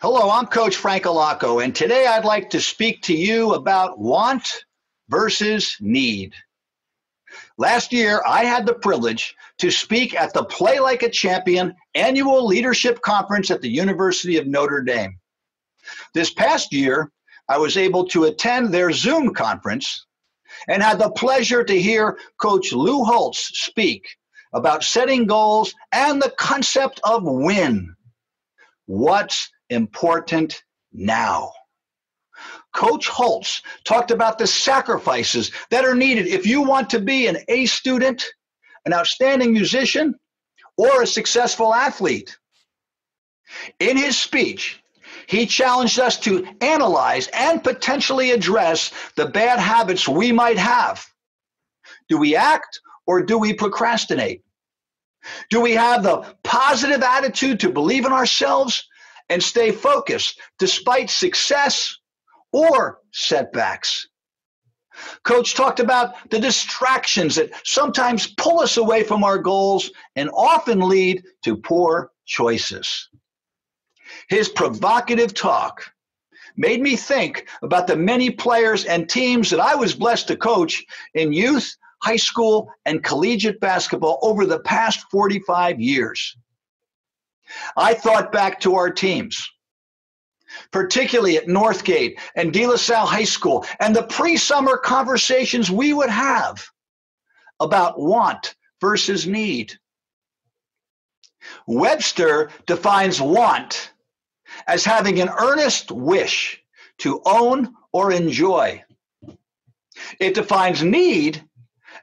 Hello, I'm Coach Frank Allocco, and today I'd like to speak to you about want versus need. Last year, I had the privilege to speak at the Play Like a Champion annual leadership conference at the University of Notre Dame. This past year, I was able to attend their Zoom conference and had the pleasure to hear Coach Lou Holtz speak about setting goals and the concept of win. What's important now? Coach Holtz talked about the sacrifices that are needed if you want to be an A student, an outstanding musician, or a successful athlete. In his speech, he challenged us to analyze and potentially address the bad habits we might have. Do we act or do we procrastinate? Do we have the positive attitude to believe in ourselves and stay focused despite success or setbacks? Coach talked about the distractions that sometimes pull us away from our goals and often lead to poor choices. His provocative talk made me think about the many players and teams that I was blessed to coach in youth, high school, and collegiate basketball over the past 45 years. I thought back to our teams, particularly at Northgate and De La Salle High School, and the pre summer conversations we would have about want versus need. Webster defines want as having an earnest wish to own or enjoy. It defines need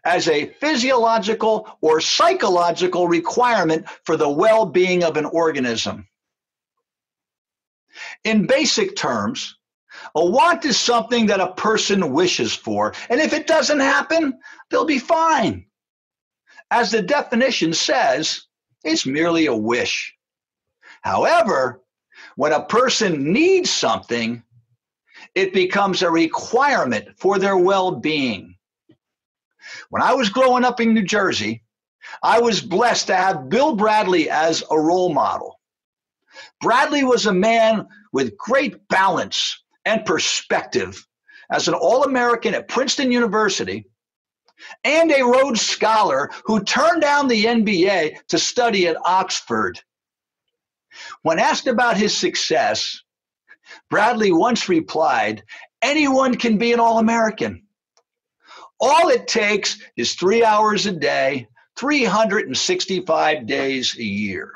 as a physiological or psychological requirement for the well being of an organism. In basic terms, a want is something that a person wishes for, and if it doesn't happen, they'll be fine. As the definition says, it's merely a wish. However, when a person needs something, it becomes a requirement for their well being. When I was growing up in New Jersey, I was blessed to have Bill Bradley as a role model. Bradley was a man with great balance and perspective as an All American at Princeton University and a Rhodes Scholar who turned down the NBA to study at Oxford. When asked about his success, Bradley once replied, Anyone can be an All American. All it takes is three hours a day, 365 days a year.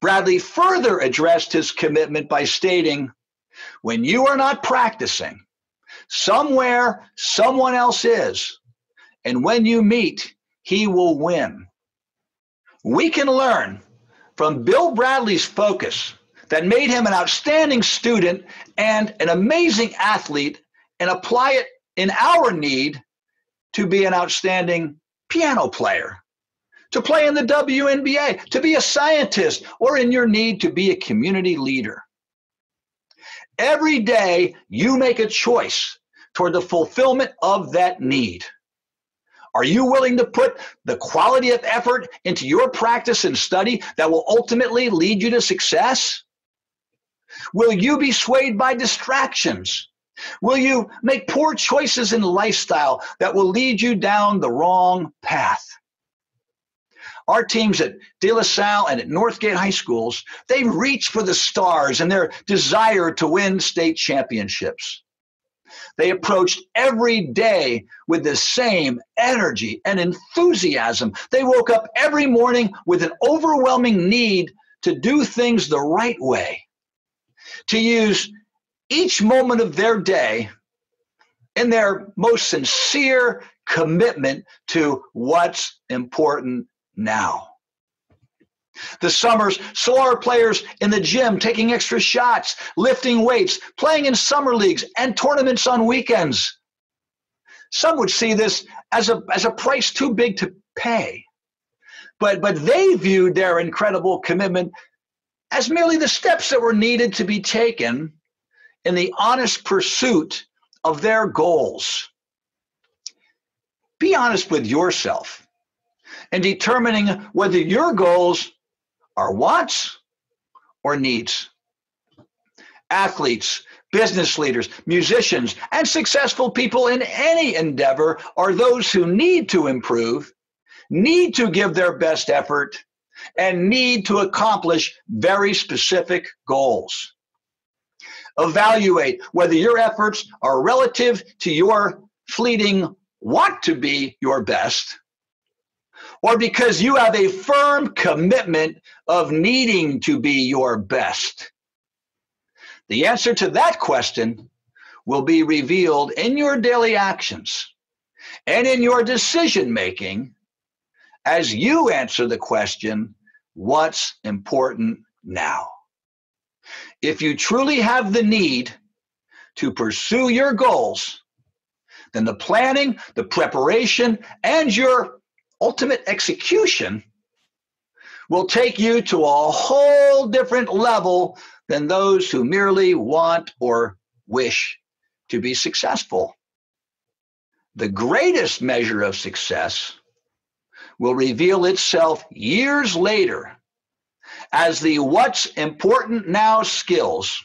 Bradley further addressed his commitment by stating, When you are not practicing, somewhere someone else is, and when you meet, he will win. We can learn from Bill Bradley's focus that made him an outstanding student and an amazing athlete and apply it in our need to be an outstanding piano player, to play in the WNBA, to be a scientist, or in your need to be a community leader. Every day you make a choice toward the fulfillment of that need. Are you willing to put the quality of effort into your practice and study that will ultimately lead you to success? Will you be swayed by distractions? Will you make poor choices in lifestyle that will lead you down the wrong path? Our teams at De La Salle and at Northgate High Schools, they reach for the stars and their desire to win state championships. They approached every day with the same energy and enthusiasm. They woke up every morning with an overwhelming need to do things the right way, to use each moment of their day in their most sincere commitment to what's important now. The summers saw our players in the gym taking extra shots, lifting weights, playing in summer leagues and tournaments on weekends. Some would see this as a, as a price too big to pay. But, but they viewed their incredible commitment as merely the steps that were needed to be taken in the honest pursuit of their goals. Be honest with yourself in determining whether your goals are wants or needs. Athletes, business leaders, musicians, and successful people in any endeavor are those who need to improve, need to give their best effort, and need to accomplish very specific goals. Evaluate whether your efforts are relative to your fleeting want to be your best or because you have a firm commitment of needing to be your best. The answer to that question will be revealed in your daily actions and in your decision making as you answer the question what's important now? If you truly have the need to pursue your goals, then the planning, the preparation, and your ultimate execution will take you to a whole different level than those who merely want or wish to be successful. The greatest measure of success will reveal itself years later as the what's important now skills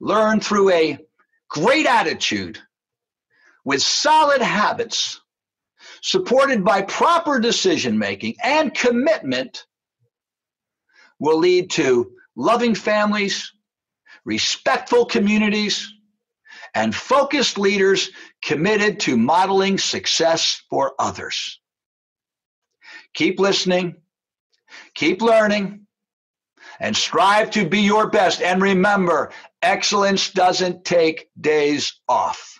learned through a great attitude with solid habits supported by proper decision making and commitment will lead to loving families, respectful communities, and focused leaders committed to modeling success for others. Keep listening, keep learning, and strive to be your best. And remember, excellence doesn't take days off.